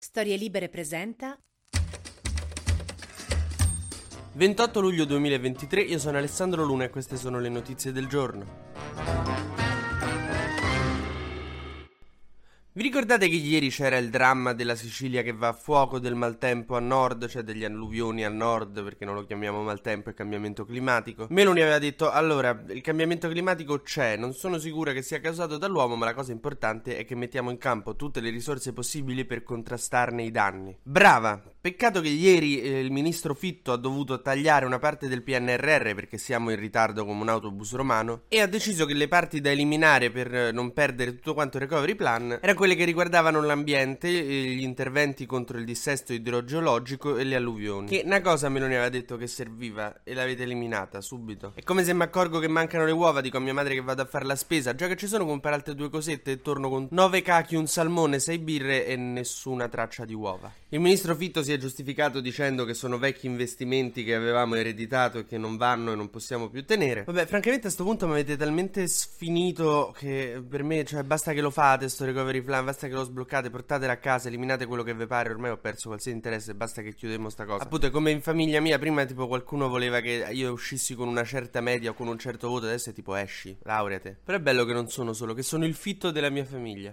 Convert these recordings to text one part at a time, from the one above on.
Storie Libere presenta 28 luglio 2023, io sono Alessandro Luna e queste sono le notizie del giorno. Vi ricordate che ieri c'era il dramma della Sicilia che va a fuoco del maltempo a nord, cioè degli alluvioni al nord, perché non lo chiamiamo maltempo, è cambiamento climatico? Meloni aveva detto, allora, il cambiamento climatico c'è, non sono sicura che sia causato dall'uomo, ma la cosa importante è che mettiamo in campo tutte le risorse possibili per contrastarne i danni. Brava! Peccato che ieri eh, il ministro Fitto ha dovuto tagliare una parte del PNRR perché siamo in ritardo come un autobus romano e ha deciso che le parti da eliminare per eh, non perdere tutto quanto il recovery plan erano quelle che riguardavano l'ambiente, gli interventi contro il dissesto idrogeologico e le alluvioni. Che una cosa me non aveva detto che serviva e l'avete eliminata subito. È come se mi accorgo che mancano le uova, dico a mia madre che vado a fare la spesa, già che ci sono compare altre due cosette e torno con 9 cachi, un salmone, 6 birre e nessuna traccia di uova. Il ministro Fitto si è giustificato dicendo che sono vecchi investimenti che avevamo ereditato e che non vanno e non possiamo più tenere. Vabbè, francamente a questo punto mi avete talmente sfinito che per me, cioè, basta che lo fate sto recovery plan, basta che lo sbloccate, portatelo a casa, eliminate quello che vi pare, ormai ho perso qualsiasi interesse, basta che chiudemo sta cosa. Appunto, è come in famiglia mia, prima tipo qualcuno voleva che io uscissi con una certa media o con un certo voto, adesso è tipo esci, laureate. Però è bello che non sono solo, che sono il fitto della mia famiglia.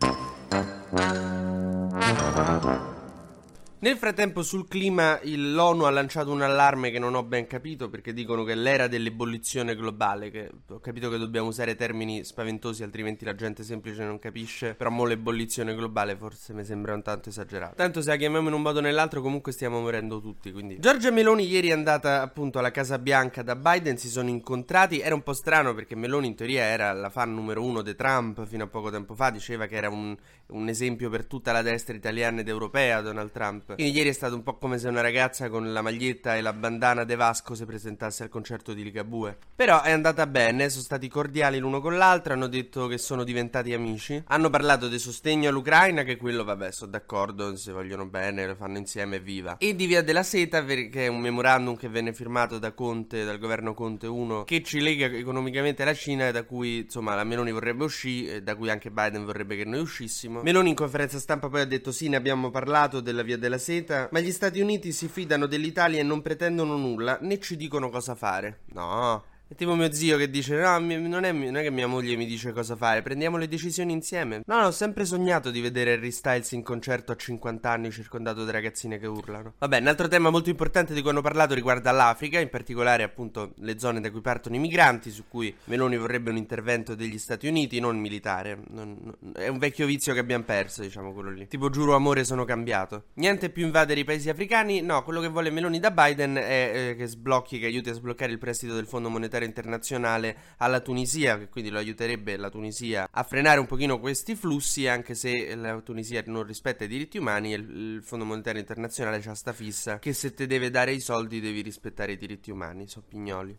Nel frattempo sul clima l'ONU ha lanciato un allarme che non ho ben capito perché dicono che è l'era dell'ebollizione globale, che ho capito che dobbiamo usare termini spaventosi altrimenti la gente semplice non capisce, però mo l'ebollizione globale forse mi sembra un tanto esagerato. Tanto se la chiamiamo in un modo o nell'altro comunque stiamo morendo tutti, quindi... Giorgia Meloni ieri è andata appunto alla Casa Bianca da Biden, si sono incontrati, era un po' strano perché Meloni in teoria era la fan numero uno di Trump fino a poco tempo fa, diceva che era un, un esempio per tutta la destra italiana ed europea Donald Trump. Quindi ieri è stato un po' come se una ragazza con la maglietta e la bandana De Vasco si presentasse al concerto di Ligabue. Però è andata bene, sono stati cordiali l'uno con l'altro, hanno detto che sono diventati amici. Hanno parlato di sostegno all'Ucraina, che quello, vabbè, sono d'accordo, se vogliono bene, lo fanno insieme, viva. E di Via della Seta, che è un memorandum che venne firmato da Conte, dal governo Conte 1, che ci lega economicamente alla Cina e da cui, insomma, la Meloni vorrebbe uscire, e da cui anche Biden vorrebbe che noi uscissimo. Meloni in conferenza stampa poi ha detto sì, ne abbiamo parlato della Via della Seta, ma gli Stati Uniti si fidano dell'Italia e non pretendono nulla, né ci dicono cosa fare. No, è tipo mio zio che dice: No, non è, non è, che mia moglie mi dice cosa fare, prendiamo le decisioni insieme. No, no, ho sempre sognato di vedere Harry Styles in concerto a 50 anni circondato da ragazzine che urlano. Vabbè, un altro tema molto importante di cui hanno parlato riguarda l'Africa, in particolare appunto le zone da cui partono i migranti, su cui Meloni vorrebbe un intervento degli Stati Uniti, non militare. Non, non, è un vecchio vizio che abbiamo perso, diciamo quello lì. Tipo, giuro amore, sono cambiato. Niente più invadere i paesi africani, no, quello che vuole Meloni da Biden è eh, che sblocchi, che aiuti a sbloccare il prestito del Fondo Monetario internazionale alla Tunisia, che quindi lo aiuterebbe la Tunisia a frenare un pochino questi flussi, anche se la Tunisia non rispetta i diritti umani e il Fondo Monetario Internazionale c'ha sta fissa che se te deve dare i soldi devi rispettare i diritti umani, so pignoli.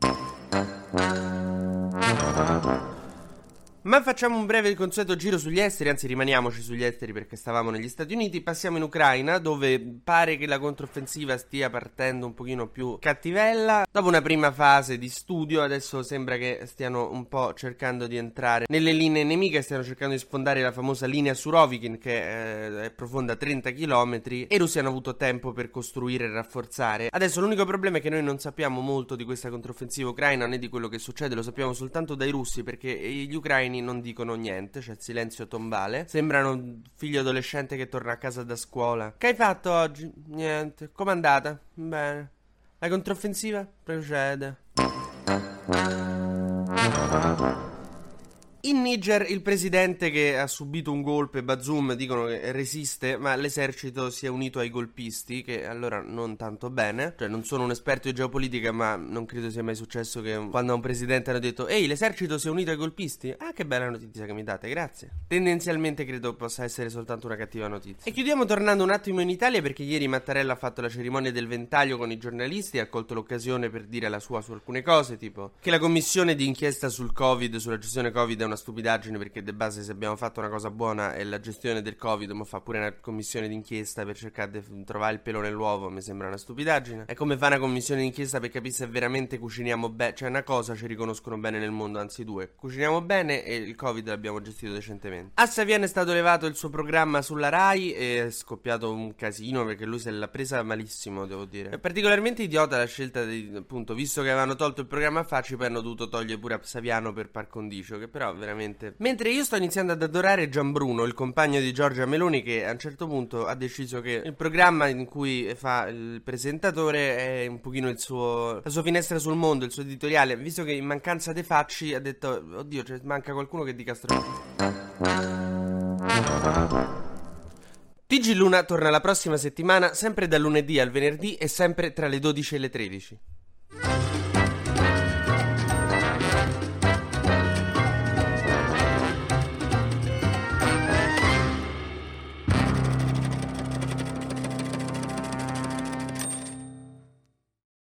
Ma facciamo un breve consueto giro sugli esteri, anzi rimaniamoci sugli esteri perché stavamo negli Stati Uniti, passiamo in Ucraina dove pare che la controffensiva stia partendo un pochino più cattivella. Dopo una prima fase di studio adesso sembra che stiano un po' cercando di entrare nelle linee nemiche, stiano cercando di sfondare la famosa linea Surovikin che eh, è profonda 30 km e i russi hanno avuto tempo per costruire e rafforzare. Adesso l'unico problema è che noi non sappiamo molto di questa controffensiva ucraina né di quello che succede, lo sappiamo soltanto dai russi perché gli ucraini ucraini non dicono niente, c'è silenzio tombale. Sembrano un figlio adolescente che torna a casa da scuola. Che hai fatto oggi? Niente. Com'è andata? Bene. La controffensiva procede. In Niger il presidente che ha subito un golpe, Bazoum, dicono che resiste, ma l'esercito si è unito ai golpisti, che allora non tanto bene. Cioè non sono un esperto di geopolitica, ma non credo sia mai successo che quando a un presidente hanno detto Ehi, l'esercito si è unito ai golpisti? Ah, che bella notizia che mi date, grazie. Tendenzialmente credo possa essere soltanto una cattiva notizia. E chiudiamo tornando un attimo in Italia perché ieri Mattarella ha fatto la cerimonia del ventaglio con i giornalisti e ha colto l'occasione per dire la sua su alcune cose, tipo che la commissione di inchiesta sul Covid, sulla gestione Covid è una una stupidaggine perché de base se abbiamo fatto una cosa buona è la gestione del Covid, ma fa pure una commissione d'inchiesta per cercare di trovare il pelo nell'uovo, mi sembra una stupidaggine. È come fare una commissione d'inchiesta per capire se veramente cuciniamo bene, cioè una cosa ci riconoscono bene nel mondo, anzi due. Cuciniamo bene e il Covid l'abbiamo gestito decentemente. A Saviano è stato levato il suo programma sulla Rai e è scoppiato un casino perché lui se l'ha presa malissimo, devo dire. È particolarmente idiota la scelta di, appunto, visto che avevano tolto il programma a Facci, poi hanno dovuto togliere pure a Saviano per par condicio, che però veramente... Mentre io sto iniziando ad adorare Gian Bruno, il compagno di Giorgia Meloni, che a un certo punto ha deciso che il programma in cui fa il presentatore è un pochino il suo... la sua finestra sul mondo, il suo editoriale, visto che in mancanza dei facci ha detto, oddio, cioè, manca qualcuno che dica stronzo. TG Luna torna la prossima settimana, sempre dal lunedì al venerdì e sempre tra le 12 e le 13.